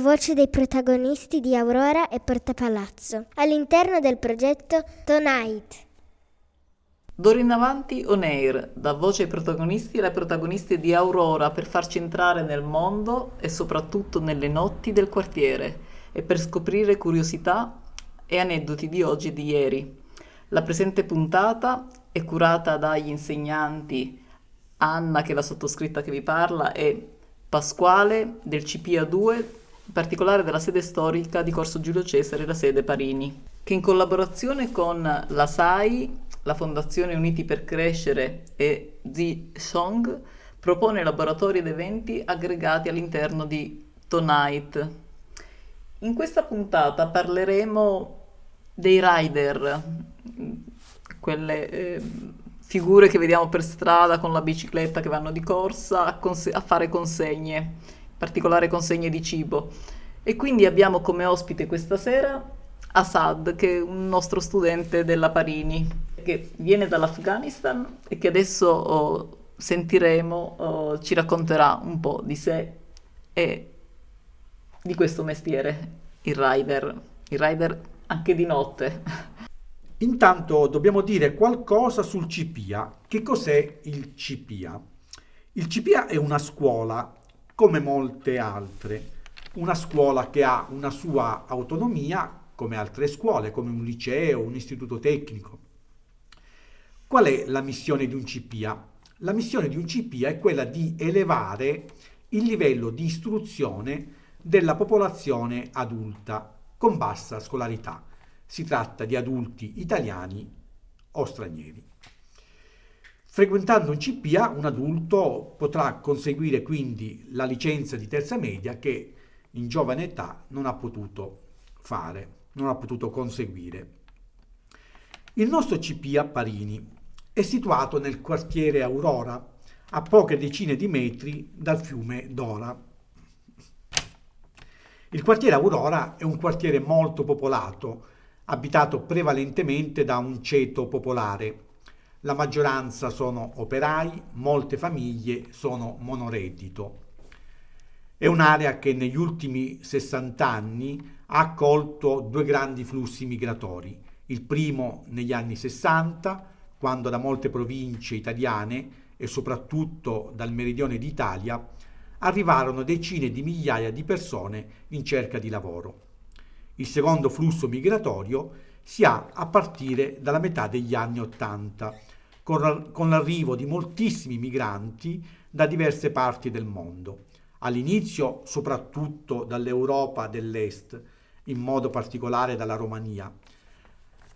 voce dei protagonisti di Aurora e Porta Palazzo all'interno del progetto Tonight. D'ora in avanti on air, da voce ai protagonisti e alle protagoniste di Aurora per farci entrare nel mondo e soprattutto nelle notti del quartiere e per scoprire curiosità e aneddoti di oggi e di ieri. La presente puntata è curata dagli insegnanti Anna, che è la sottoscritta che vi parla, e Pasquale del CPA2, in particolare della sede storica di Corso Giulio Cesare, la sede Parini, che in collaborazione con la SAI, la Fondazione Uniti per Crescere e Zi Song propone laboratori ed eventi aggregati all'interno di Tonight. In questa puntata parleremo dei rider, quelle eh, figure che vediamo per strada con la bicicletta che vanno di corsa a, cons- a fare consegne, particolare consegne di cibo. E quindi abbiamo come ospite questa sera Assad, che è un nostro studente della Parini, che viene dall'Afghanistan e che adesso oh, sentiremo, oh, ci racconterà un po' di sé e di questo mestiere, il rider, il rider anche di notte. Intanto dobbiamo dire qualcosa sul CPIA. Che cos'è il CPIA? Il CPIA è una scuola come molte altre, una scuola che ha una sua autonomia come altre scuole, come un liceo, un istituto tecnico. Qual è la missione di un CPIA? La missione di un CPIA è quella di elevare il livello di istruzione della popolazione adulta con bassa scolarità. Si tratta di adulti italiani o stranieri. Frequentando un CPA, un adulto potrà conseguire quindi la licenza di terza media che in giovane età non ha potuto fare, non ha potuto conseguire. Il nostro CPA Parini è situato nel quartiere Aurora, a poche decine di metri dal fiume Dora. Il quartiere Aurora è un quartiere molto popolato, abitato prevalentemente da un ceto popolare. La maggioranza sono operai, molte famiglie sono monoreddito. È un'area che negli ultimi 60 anni ha accolto due grandi flussi migratori. Il primo negli anni 60, quando da molte province italiane e soprattutto dal meridione d'Italia arrivarono decine di migliaia di persone in cerca di lavoro. Il secondo flusso migratorio si ha a partire dalla metà degli anni Ottanta, con l'arrivo di moltissimi migranti da diverse parti del mondo, all'inizio soprattutto dall'Europa dell'Est, in modo particolare dalla Romania,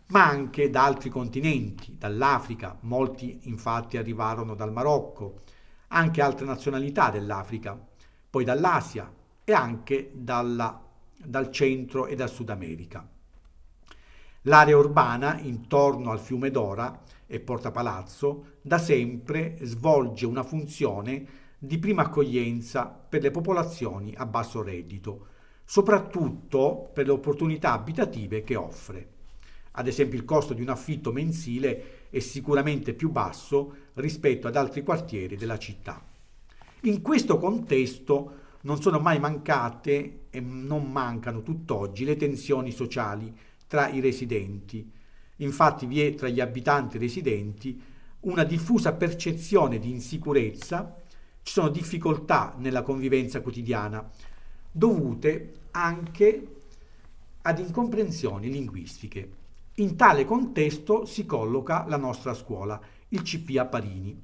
ma anche da altri continenti, dall'Africa, molti infatti arrivarono dal Marocco, anche altre nazionalità dell'Africa, poi dall'Asia e anche dalla, dal centro e dal Sud America. L'area urbana intorno al fiume Dora e Porta Palazzo da sempre svolge una funzione di prima accoglienza per le popolazioni a basso reddito, soprattutto per le opportunità abitative che offre. Ad esempio il costo di un affitto mensile è sicuramente più basso rispetto ad altri quartieri della città. In questo contesto non sono mai mancate e non mancano tutt'oggi le tensioni sociali tra i residenti. Infatti vi è tra gli abitanti residenti una diffusa percezione di insicurezza, ci sono difficoltà nella convivenza quotidiana, dovute anche ad incomprensioni linguistiche. In tale contesto si colloca la nostra scuola, il CP a Parini.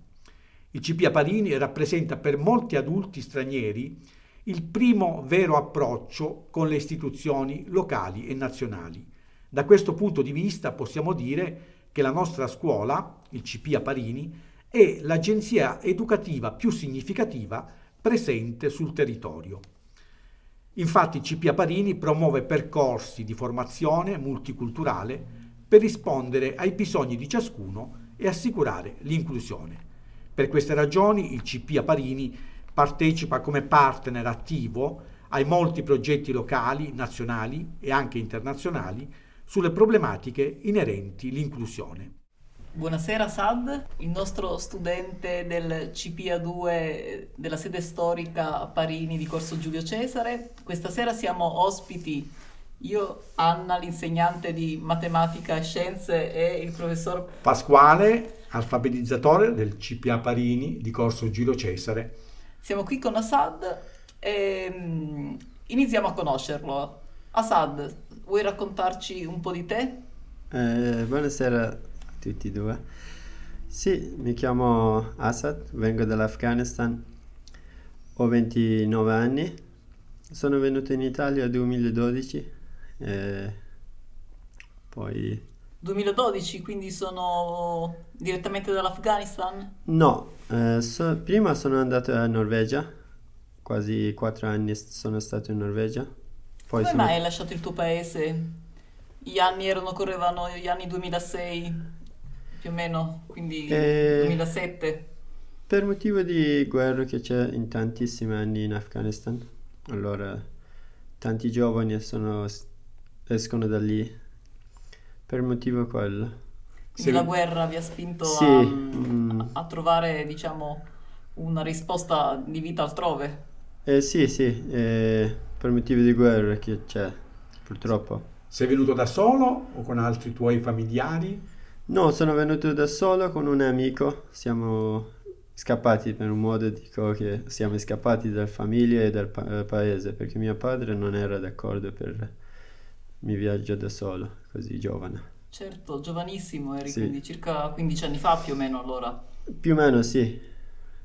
Il CP a Parini rappresenta per molti adulti stranieri il primo vero approccio con le istituzioni locali e nazionali. Da questo punto di vista possiamo dire che la nostra scuola, il CP a Parini, è l'agenzia educativa più significativa presente sul territorio. Infatti il CP a Parini promuove percorsi di formazione multiculturale per rispondere ai bisogni di ciascuno e assicurare l'inclusione. Per queste ragioni il CP a Parini partecipa come partner attivo ai molti progetti locali, nazionali e anche internazionali sulle problematiche inerenti all'inclusione. Buonasera Sad, il nostro studente del CPA2 della sede storica Parini di Corso Giulio Cesare. Questa sera siamo ospiti io, Anna, l'insegnante di matematica e scienze e il professor Pasquale, alfabetizzatore del CPA Parini di Corso Giulio Cesare. Siamo qui con Assad e mm, iniziamo a conoscerlo. Assad, vuoi raccontarci un po' di te? Eh, buonasera a tutti e due. Sì, mi chiamo Assad, vengo dall'Afghanistan, ho 29 anni, sono venuto in Italia nel 2012 e poi... 2012, quindi sono direttamente dall'Afghanistan? No, eh, so- prima sono andato a Norvegia, quasi 4 anni sono stato in Norvegia. Poi Come mai hai lasciato il tuo paese? Gli anni erano, correvano gli anni 2006, più o meno, quindi Eh, 2007. Per motivo di guerra che c'è in tantissimi anni in Afghanistan, allora tanti giovani sono- escono da lì per motivo quello. Quindi Se- la guerra vi ha spinto Sì, a, mm. a trovare, diciamo, una risposta di vita altrove. Eh sì, sì, eh, per motivi di guerra che c'è, purtroppo. Sei venuto da solo o con altri tuoi familiari? No, sono venuto da solo con un amico, siamo scappati per un modo, dico che siamo scappati dalla famiglia e dal pa- paese, perché mio padre non era d'accordo per il mio viaggio da solo, così giovane. Certo, giovanissimo eri, Sì. quindi circa 15 anni fa più o meno allora. Più o meno sì,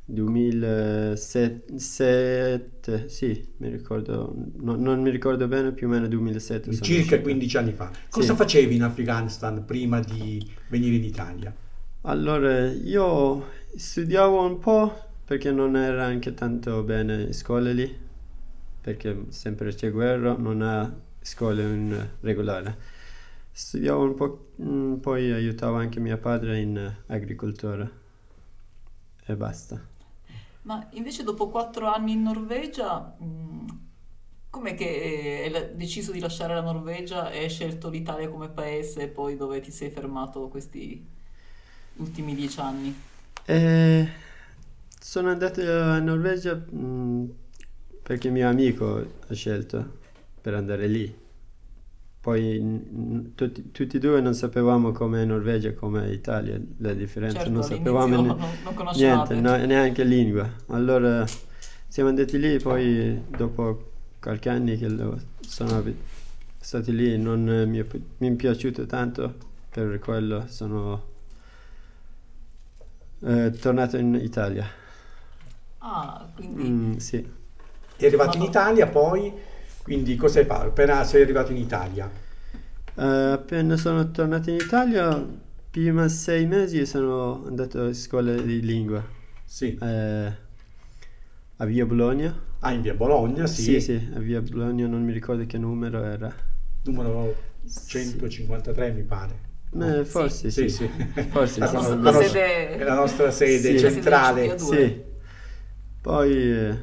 2007, sì, mi ricordo, no- non mi ricordo bene, più o meno 2007. sono Circa uscito. 15 anni fa. Cosa Sì. facevi in Afghanistan prima di venire in Italia? Allora, io studiavo un po' perché non era anche tanto bene in scuola lì, perché sempre c'è guerra, non ha scuola in regolare. Studiavo un po', mm, poi aiutavo anche mio padre in agricoltura e basta. Ma invece dopo quattro anni in Norvegia, mh, com'è che hai la- deciso di lasciare la Norvegia e hai scelto l'Italia come paese poi dove ti sei fermato questi ultimi dieci anni? E sono andato a Norvegia mm, perché mio amico ha scelto per andare lì. Poi tutti, tutti e due non sapevamo com'è Norvegia e com'è Italia, la differenza, Certo, non sapevamo ne- non, niente, no- neanche lingua. Allora siamo andati lì, poi dopo qualche anni che sono stati lì non mi è, mi è piaciuto tanto, per quello sono eh, tornato in Italia. Ah, quindi Mm, sì. È arrivato in Italia poi, quindi cosa hai fatto? Appena sei arrivato in Italia? Eh, appena sono tornato in Italia, prima sei mesi sono andato a scuola di lingua Sì. eh, a Via Bologna. Ah, in via Bologna, sì. Sì, sì, a Via Bologna non mi ricordo che numero era. Numero 153 mi pare. Eh, forse sì. Sì, sì. Forse La sì. nostra- La nostra- sede- è la nostra sede Sì. centrale. Sì. Poi eh,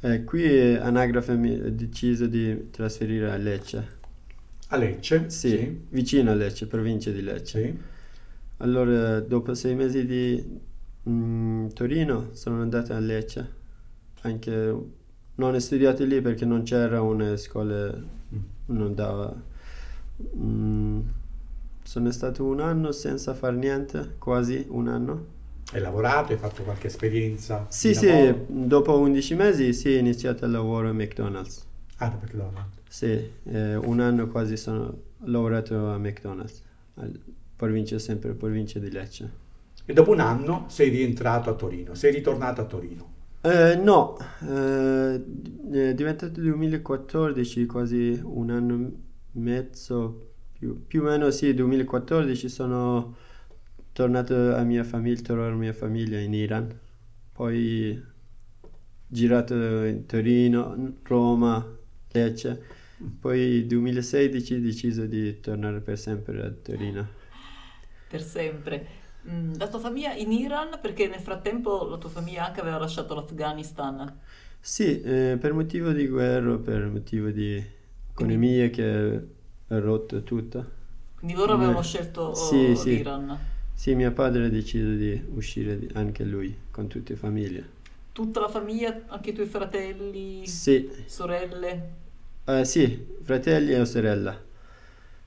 eh, qui Anagrafe mi ha deciso di trasferire a Lecce. A Lecce? Sì, vicino a Lecce, provincia di Lecce. Sì. Allora, dopo sei mesi di mm, Torino, sono andato a Lecce. Anche non ho studiato lì perché non c'era una scuola, non dava. Mm, sono stato un anno senza fare niente, quasi un anno. Hai lavorato, hai fatto qualche esperienza? Sì, sì, dopo 11 mesi sì, ho iniziato il lavoro a McDonald's. Ah, da perché lavoro? Sì, eh, un anno quasi sono lavorato a McDonald's, al provincia, sempre provincia di Lecce. E dopo un anno sei rientrato a Torino, sei ritornato a Torino. Eh, no, eh, è diventato 2014, quasi un anno e mezzo, più, più o meno sì, 2014 sono tornato a mia famiglia, trovare la mia famiglia in Iran, poi girato in Torino, Roma, Lecce, poi 2016 ho deciso di tornare per sempre a Torino. per sempre. Mm, La tua famiglia in Iran, perché nel frattempo la tua famiglia anche aveva lasciato l'Afghanistan. Sì, eh, per motivo di guerra, per motivo di economia che ha rotto tutto. Quindi loro avevano Eh, scelto sì. l'Iran. Sì, mio padre ha deciso di uscire anche lui con tutta la famiglia. Tutta la famiglia, anche i tuoi fratelli, Sì, sorelle? eh, sì, fratelli e sorella.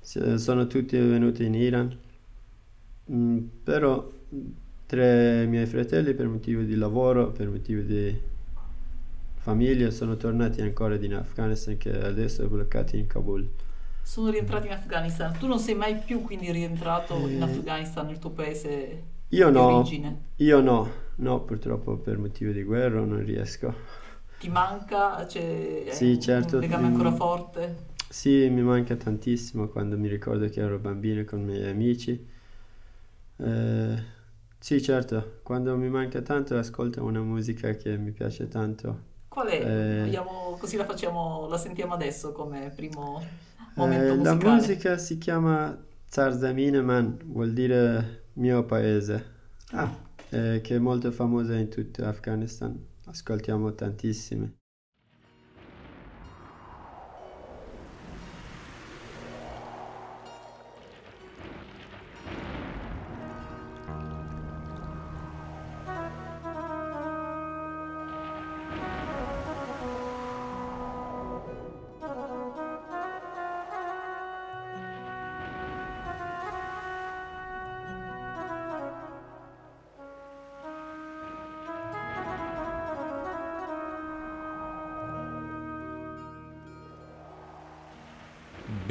S- Sono tutti venuti in Iran, Mm, però tre miei fratelli per motivo di lavoro, per motivo di famiglia, sono tornati ancora in Afghanistan che adesso è bloccato in Kabul. Sono rientrati in Afghanistan. Tu non sei mai più quindi rientrato in Eh, Afghanistan, nel tuo paese Io di no, origine? io no, no, purtroppo per motivi di guerra non riesco. Ti manca? C'è Sì, un certo, legame ancora mm. forte? Sì, mi manca tantissimo quando mi ricordo che ero bambino con i miei amici. Eh, sì, certo, quando mi manca tanto ascolto una musica che mi piace tanto. Qual è? Eh, Vogliamo- così la facciamo, la sentiamo adesso come primo Eh, la musica si chiama Zarzamine Man, vuol dire mio paese, Ah, eh, che è molto famosa in tutto Afghanistan. Ascoltiamo tantissime.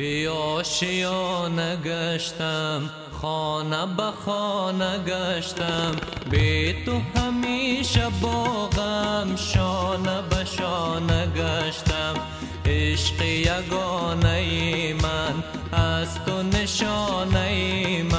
به آشیانه گشتم خانه به خانه گشتم. به تو همیشه باغم شانه به شانه گشتم. عشق یگانه من از تو نشانه من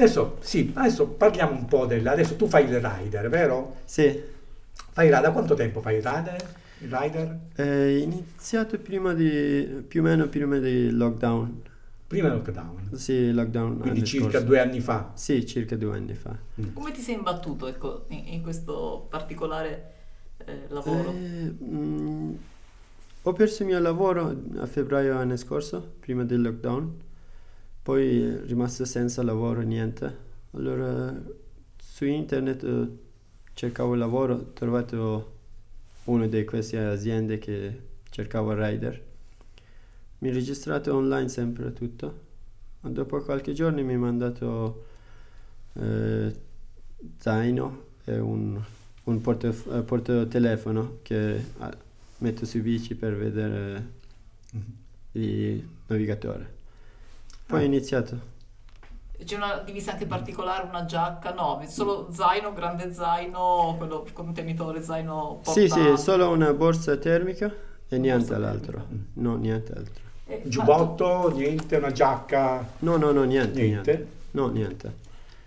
Adesso, sì, adesso parliamo un po' del... Adesso tu fai il rider, vero? Sì, Fai il rider, da quanto tempo fai il rider? Il rider? è iniziato prima di, più o meno prima del lockdown. Prima del lockdown. Sì, lockdown Quindi circa scorso. due anni fa. Sì, circa due anni fa. Come ti sei imbattuto ecco, in, in questo particolare eh, lavoro? Eh, mm, ho perso il mio lavoro a febbraio l'anno scorso, prima del lockdown, poi rimasto senza lavoro, niente. Allora su internet eh, cercavo lavoro, ho trovato una di queste aziende che cercava rider. Mi ho registrato online sempre tutto. E dopo qualche giorno mi ha mandato eh, zaino e un, un portaf- eh, portatelefono che ah, metto su bici per vedere il navigatore. Poi Ah. iniziato. C'è una divisa anche particolare, una giacca? No, solo zaino, grande zaino, quello contenitore, zaino Sì, sì, portato. solo una borsa termica e niente Borsa altro. termica. No, niente altro. Eh, Giubbotto, niente, una giacca, No, no, no, niente, niente. niente. No, niente.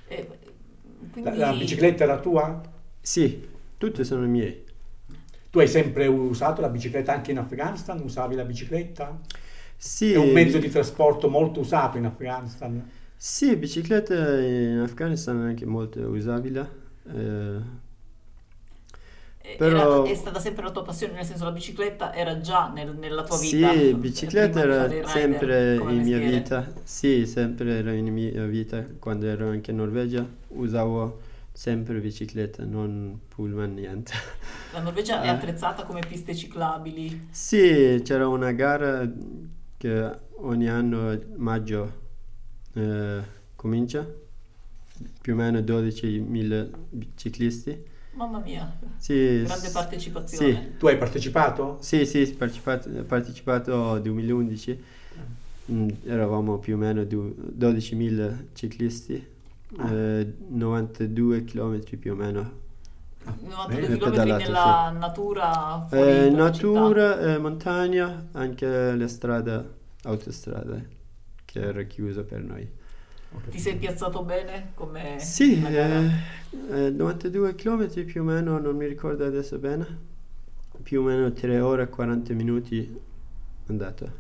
eh, La, quindi- la bicicletta era tua? Sì, tutti sono miei. Tu hai sempre usato la bicicletta anche in Afghanistan? Usavi la bicicletta? Sì, È un mezzo di trasporto molto usato in Afghanistan. Sì, bicicletta in Afghanistan è anche molto usabile. eh, però- era- è stata sempre la tua passione, nel senso la bicicletta era già nel- nella tua vita? Sì, bicicletta era rider sempre in mia vita. Sì, sempre era in mia vita. Quando ero anche in Norvegia usavo sempre bicicletta, non pullman, niente. La Norvegia è Eh. attrezzata come piste ciclabili. Sì, c'era una gara che ogni anno maggio eh, comincia, più o meno 12.000 ciclisti. Mamma mia, Sì, grande partecipazione. Tu hai partecipato? Sì, sì, ho partecipato, partecipato nel 2011, Mm, eravamo più o meno du- 12.000 ciclisti, eh, 92 km più o meno. 92 Bene, km pedalato, nella natura, fuori Eh, dalla città. natura, eh, montagna, anche le strade, autostrade, che era chiuso per noi. Ti sei piazzato bene come Sì, eh, eh, 92 km più o meno, non mi ricordo adesso bene, più o meno 3 ore e 40 minuti andata.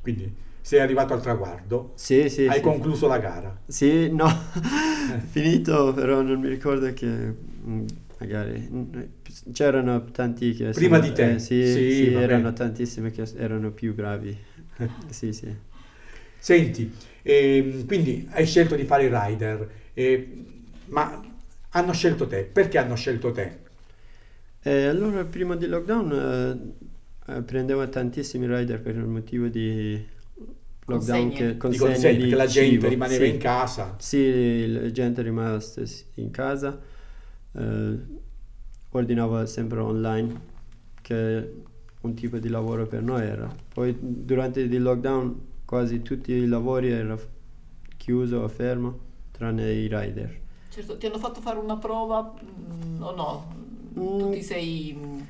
Quindi sei arrivato al traguardo, Sì, sì, hai sì. concluso la gara. Sì, no, finito, però non mi ricordo che mm, magari c'erano tanti che Prima sono- di te? eh, sì, Sì, sì, erano tantissimi che erano più bravi. Sì, sì. Senti, ehm, quindi hai scelto di fare il rider, eh, ma hanno scelto te. Perché hanno scelto te? E allora prima del lockdown eh, eh, prendevo tantissimi rider per il motivo di lockdown Consegne. che Di consegne consegne, di la gente cibo, rimaneva sì. in casa. Sì, la gente è rimasta in casa, eh, ordinava sempre online, che un tipo di lavoro per noi era. Poi durante il lockdown quasi tutti i lavori erano chiusi o fermo, tranne i rider. Certo, ti hanno fatto fare una prova mm, o no? Tu Mm. ti sei... mm,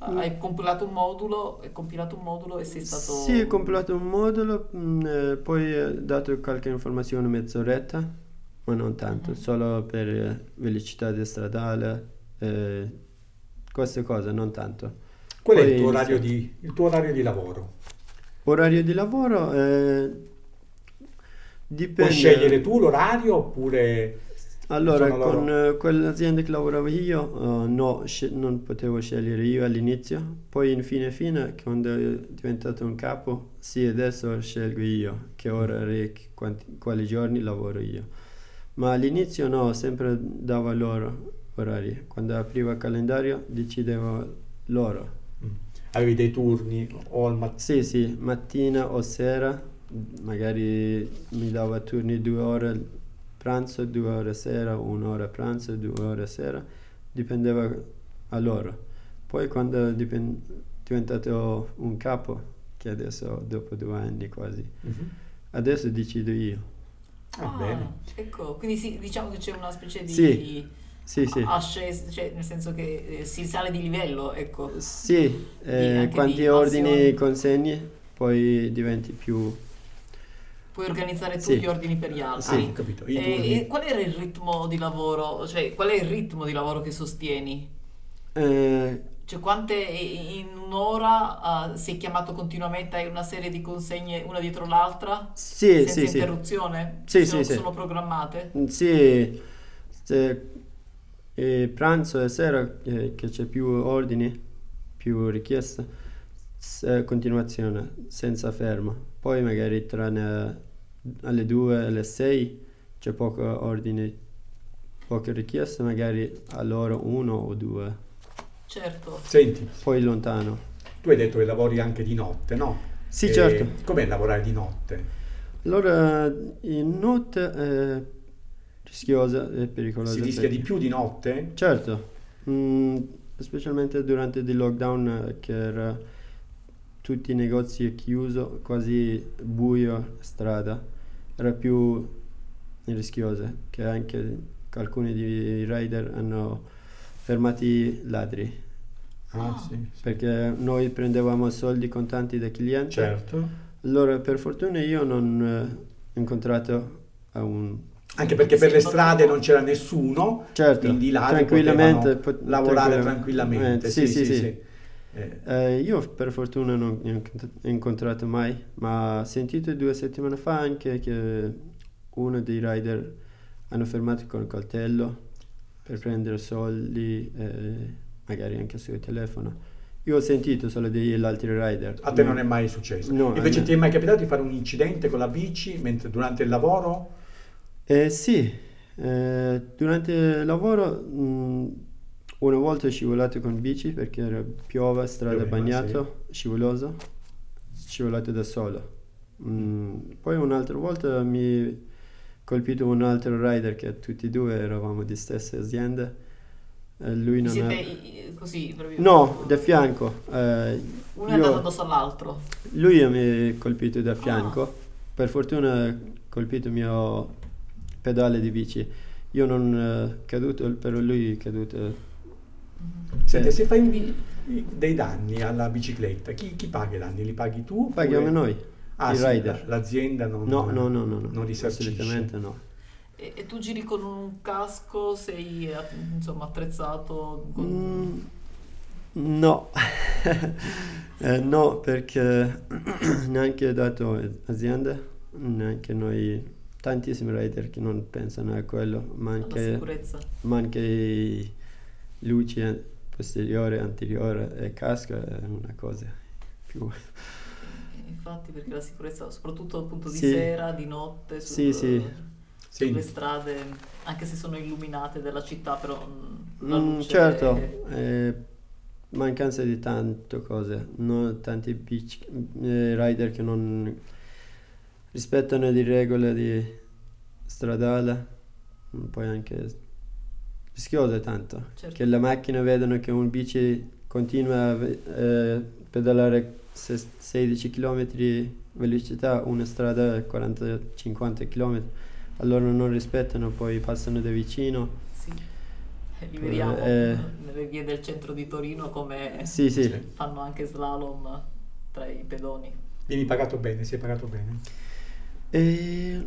hai compilato un modulo, hai compilato un modulo e sei stato... Sì, ho compilato un modulo, mm, eh, poi ho dato qualche informazione mezz'oretta, ma non tanto, Mhm. solo per velocità di stradale, eh, queste cose, non tanto. Qual è Poi il tuo, orario inizio- di, il tuo orario di lavoro? Orario di lavoro eh, dipende. Puoi scegliere tu l'orario oppure... Allora, sono loro? con eh, quell'azienda che lavoravo io, eh, no, sce- non potevo scegliere io all'inizio, poi in fine fine, quando è diventato un capo, sì, adesso scelgo io che orari, quanti- quali giorni lavoro io. Ma all'inizio no, sempre davo loro orari. Quando aprivo il calendario decidevo loro. Mm. Avevi dei turni o al mattino? Sì, sì, mattina o sera, magari mi dava turni due ore pranzo, due ore sera, un'ora pranzo, due ore sera, dipendeva a loro. Poi quando è dipen- diventato un capo, che adesso dopo due anni quasi, adesso decido io. Ah, Ah, bene. ecco, quindi sì, diciamo che c'è una specie di Sì, Sì, sì. ascesa, cioè nel senso che eh, si sale di livello, ecco. Sì, eh, quanti di ordini consegni, poi diventi più... Puoi organizzare tu Sì. gli ordini per gli altri. Sì, ho capito. E- turni. e qual era il ritmo di lavoro? Cioè, qual è il ritmo di lavoro che sostieni? eh, Cioè, quante in un'ora ah, sei chiamato continuamente a una serie di consegne una dietro l'altra? sì, senza sì, sì. interruzione? Sì, sono, sì, sì. sono programmate? Sì, se- eh, pranzo e sera eh, che c'è più ordini, più richieste, eh, continuazione, senza fermo. Poi magari tra ne- alle 2 e alle 6 c'è poco ordini, poche richieste, magari a loro uno o due. Certo. Senti, Poi lontano. tu hai detto che lavori anche di notte, no? Sì, Eh, certo. Com'è lavorare di notte? Allora, in notte è rischiosa e pericolosa. Si rischia di più di notte? Certo, Mm, specialmente durante il lockdown che era tutti i negozi chiusi, quasi buio strada, era più rischiosa, che anche alcuni di rider hanno fermato i ladri, Ah, sì, sì. perché noi prendevamo soldi contanti dai clienti. Certo. Allora, per fortuna io non eh, ho incontrato a un Anche perché per le strade non c'era nessuno, Certo, quindi i ladri tranquillamente, potevano pot- lavorare tranquillamente. tranquillamente. Sì, Sì, sì, sì, sì. sì. Eh, Eh, io per fortuna non ho incont- incontrato mai, ma ho sentito due settimane fa anche che uno dei rider hanno fermato con il coltello per prendere soldi, eh, magari anche sul telefono. Io ho sentito solo degli altri rider. a te non è mai successo. No, Invece ti è mai capitato di fare un incidente con la bici mentre durante il lavoro? Eh, sì, eh, durante il lavoro mh, una volta ho scivolato con bici perché era piove, strada Pioveva, bagnato, scivoloso, scivolato da solo. Mm, poi un'altra volta mi colpito un altro rider che tutti e due eravamo di stesse aziende. Lui non Siete i- così proprio? No, da fianco. eh, Uno è andato addosso all'altro. lui mi ha colpito da fianco, Ah. per fortuna ha colpito il mio pedale di bici. Io non eh, caduto, però lui è caduto. Senti, Eh. se fai dei danni alla bicicletta, chi, chi paga i danni? Li paghi tu? oppure- Paghiamo noi, Ah, i sì, rider. la- l'azienda non, No, no, no, no, no, non risarcisce. assolutamente no. E, e tu giri con un casco, sei eh, insomma attrezzato con... Mm, no, Eh, no, perché neanche dato aziende, neanche noi, tantissimi rider che non pensano a quello, ma alla anche... sicurezza. ma anche i luci an- posteriore, anteriore e casco è una cosa più... Infatti perché la sicurezza, soprattutto appunto di Sì. sera, di notte, sul- Sì, sì. Sulle strade, anche se sono illuminate della città, però mm, la Mm, certo, è- eh, mancanza di tante cose, no, tanti bici, eh, rider che non rispettano le regole di stradale, poi anche rischioso tanto, Certo. che le macchine vedono che un bici continua a eh, pedalare 16 km velocità, una strada 40-50 km, allora non rispettano, poi passano da vicino. sì. E li vediamo Eh, nelle vie del centro di Torino come Sì, sì. Fanno anche slalom tra i pedoni. Vieni pagato bene, si è pagato bene. E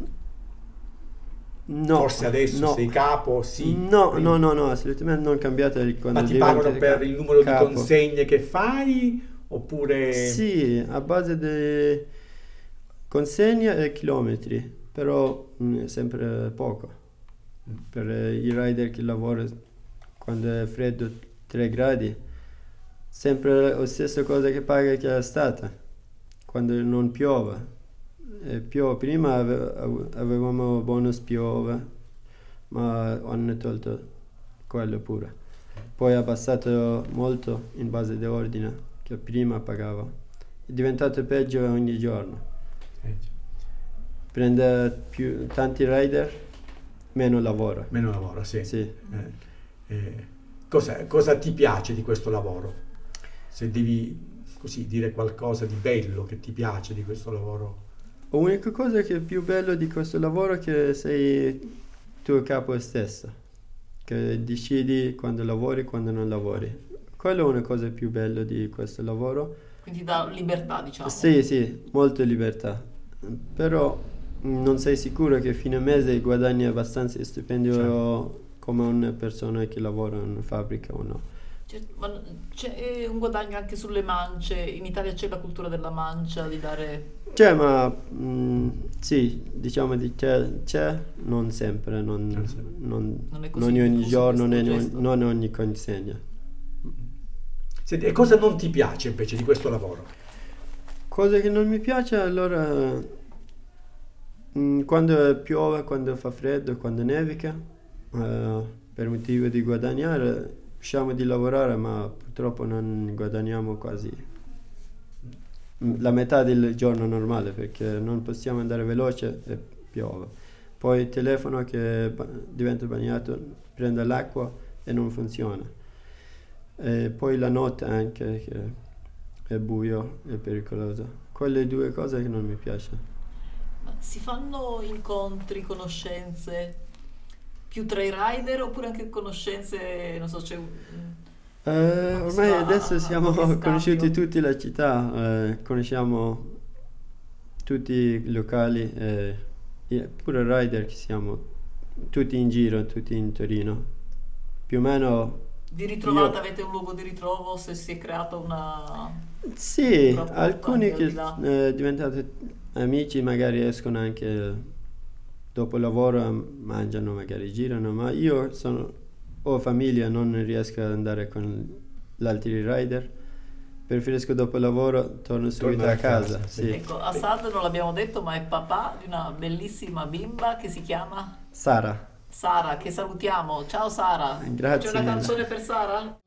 No, Forse adesso no. sei capo, sì. No, Quindi- no, no, no, assolutamente non cambiato il- quando Ma ti pagano per capo- il numero capo. di consegne che fai oppure... Sì, a base di consegne e chilometri, però mm, è sempre poco. Per i rider che lavorano quando è freddo 3 gradi, sempre la stessa cosa che paga che è stata, quando non piove. Piove. Prima ave- ave- avevamo bonus piove, ma hanno tolto quello pure. Poi ha abbassato molto in base di ordine che prima pagava. È diventato peggio ogni giorno. Prende più, tanti rider, meno lavoro. Meno lavoro, sì. Sì. Eh, eh, cosa, cosa ti piace di questo lavoro? Se devi così dire qualcosa di bello che ti piace di questo lavoro. L'unica cosa che è più bello di questo lavoro è che sei tu capo stesso, che decidi quando lavori e quando non lavori. Quella è una cosa più bella di questo lavoro. Quindi dà libertà, diciamo. Sì, sì, molta libertà. Però mm, non sei sicuro che fine mese guadagni abbastanza stipendio Certo. come una persona che lavora in fabbrica o no. C'è, ma c'è un guadagno anche sulle mance. In Italia c'è la cultura della mancia, di dare... C'è, ma mm, sì, diciamo di c'è, c'è, non sempre, non, Non non- Non non ogni giorno, gesto. non ogni consegna. Senti, e cosa non ti piace invece di questo lavoro? Cosa che non mi piace allora mm, quando piove, quando fa freddo, quando nevica, eh, per motivo di guadagnare, usciamo di lavorare ma purtroppo non guadagniamo quasi la metà del giorno normale perché non possiamo andare veloce e piove. Poi il telefono che diventa bagnato prende l'acqua e non funziona. E poi la notte anche che è buio e pericoloso. Quelle due cose che non mi piacciono. Ma si fanno incontri, conoscenze più tra i rider oppure anche conoscenze, non so, c'è un... Eh, ormai adesso siamo conosciuti tutti la città, eh, conosciamo tutti i locali, eh, pure rider che siamo tutti in giro, tutti in Torino. Più o meno Di ritrovata Io- avete un luogo di ritrovo se si è creata una... Sì, Un rapporto alcuni che eh, diventati amici magari escono anche dopo lavoro, mangiano, magari girano, ma io sono, ho famiglia, non riesco ad andare con gli altri rider. Preferisco dopo lavoro, torno subito Tornare a casa, casa. sì. sì. Ecco, Assad non l'abbiamo detto, ma è papà di una bellissima bimba che si chiama Sara, Sara, che salutiamo. Ciao Sara. Grazie C'è una canzone per Sara?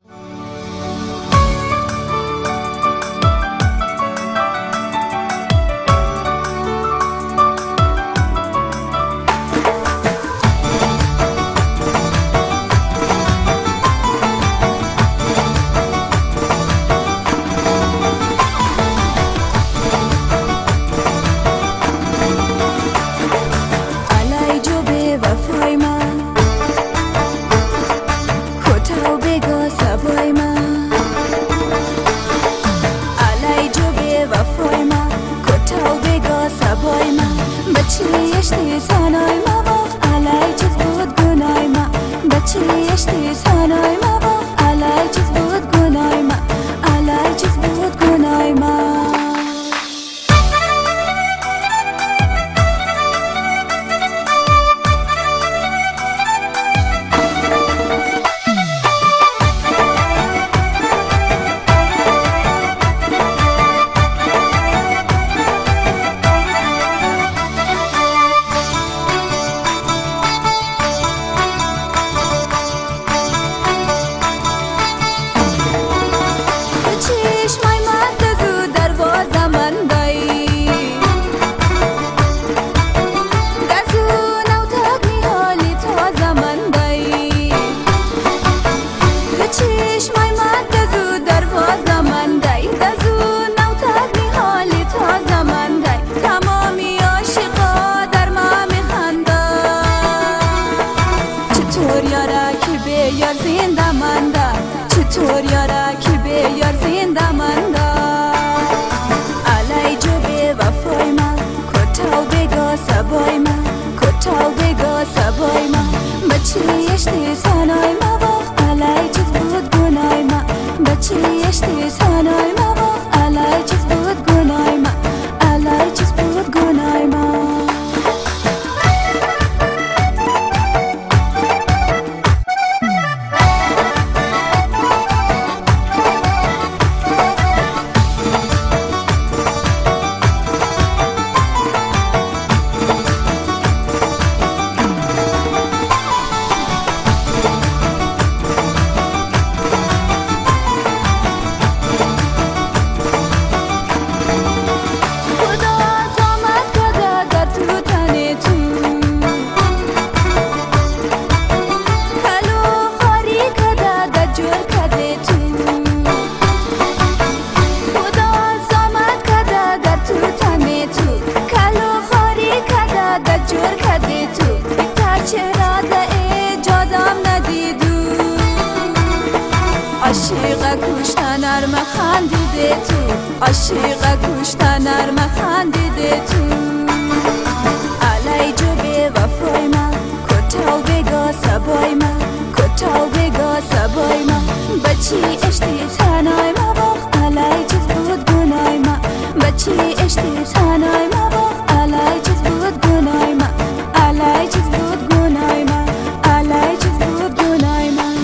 کتاو بگا سبای من بچی اشتی تنای ما باخ علی چیز بود گنای من بچی اشتی تنای ما باخ علی چیز بود گنای من علی چیز بود گنای من علی چیز بود گنای من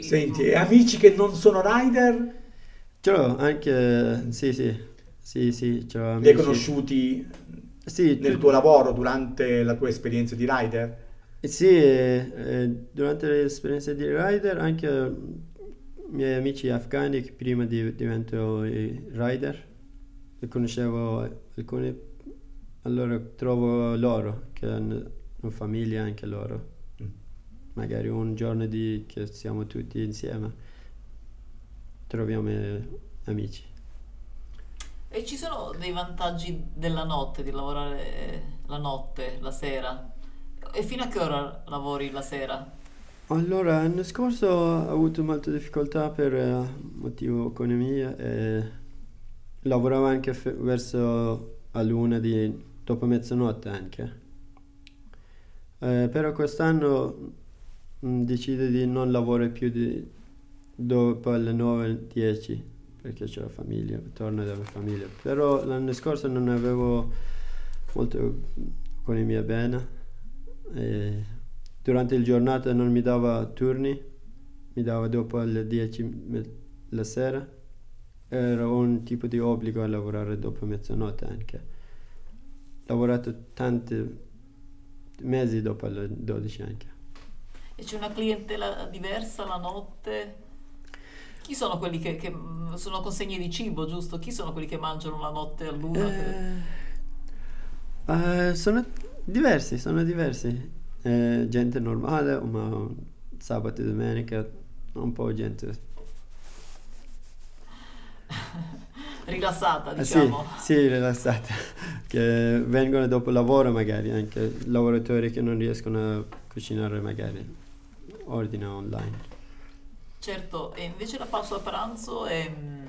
Senti, e amici che non sono rider, Ce l'ho anche, sì, sì, sì, sì, ce l'ho li hai amici. conosciuti sì, nel tu- tuo lavoro, durante la tua esperienza di rider? Sì, eh, eh, durante l'esperienza di rider anche i miei amici afghani che prima di divento rider conoscevo alcuni, allora trovo loro che hanno una famiglia anche loro. Mm. Magari un giorno di, che siamo tutti insieme troviamo eh, amici. E ci sono dei vantaggi della notte, di lavorare la notte, la sera? E fino a che ora lavori la sera? Allora, l'anno scorso ho avuto molte difficoltà per eh, motivo economia e lavoravo anche fe- verso a luna di dopo mezzanotte anche. Eh, però quest'anno mm, decido di non lavorare più di dopo le 9-10 perché c'ho la famiglia, torno dalla famiglia. Però l'anno scorso non avevo molto economia bene. E durante il giornata non mi dava turni, mi dava dopo alle 10 me- la sera. Era un tipo di obbligo a lavorare dopo mezzanotte anche. Ho lavorato tanti mesi dopo le 12 anche. E c'è una clientela diversa la notte? Chi sono quelli che, che, mm, sono consegne di cibo, giusto? Chi sono quelli che mangiano la notte a luna? Eh, eh, sono diversi, sono diversi. Eh, gente normale, ma sabato e domenica un po' gente. Rilassata, Eh, diciamo. sì, sì, rilassate, che vengono dopo lavoro magari, anche lavoratori che non riescono a cucinare magari, ordina online. Certo, e invece la pausa pranzo è, mm,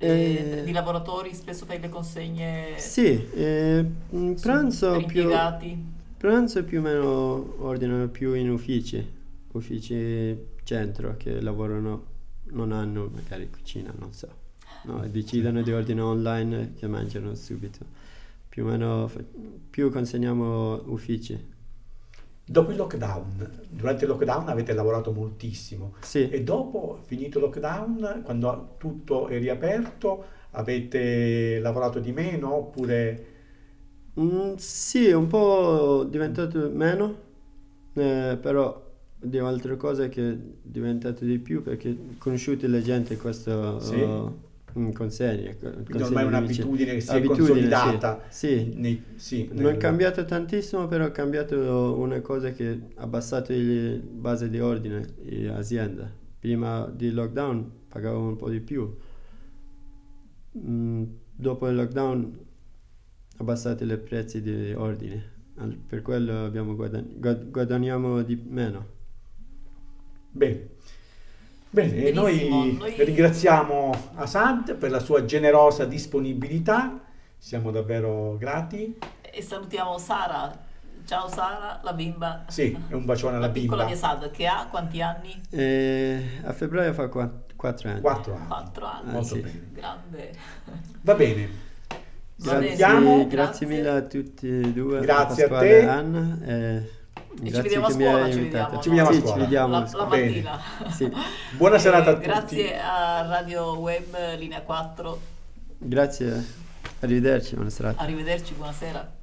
Eh, è di lavoratori, spesso fai le consegne Sì, eh, mm, pranzo più, pranzo più o meno ordinano più in uffici, uffici centro che lavorano, non hanno magari cucina, non so. No, decidono di ordinare online che mangiano subito. Più o meno più consegniamo uffici. Dopo il lockdown, durante il lockdown avete lavorato moltissimo Sì. e dopo, finito il lockdown, quando tutto è riaperto, avete lavorato di meno oppure... Mm, sì, un po' diventato meno, eh, però di altre cose che è diventato di più perché conosciute le gente questo Sì. uh, in consegna. Quindi ormai è un'abitudine che si è consolidata. Sì, sì. nei- sì, Non è cambiato tantissimo, però è cambiato una cosa che ha abbassato il base di ordine in azienda. Prima di lockdown pagavo un po' di più. Mm, dopo il lockdown abbassate i prezzi di ordine. Per quello abbiamo guadagn- guad- guadagniamo di meno. Bene. Bene, noi, noi- ringraziamo Asad per la sua generosa disponibilità, siamo davvero grati. E salutiamo Sara. Ciao Sara, la bimba. Sì, un bacione alla La piccola bimba. di Asad che ha quanti anni? E a febbraio fa 4 anni. Quattro anni. Quattro anni. Molto sì. bene. Grande. Va bene. Grazie, Grazie. grazie mille a tutti e due. Grazie a Pasquale te. e Anna. E grazie vediamo a scuola, ci vediamo, Ci vediamo a Sì, scuola. Ci vediamo La, a la mattina. Sì. Buona serata a tutti. Grazie a Radio Web Linea 4. Grazie, arrivederci, buona serata. Arrivederci, buonasera.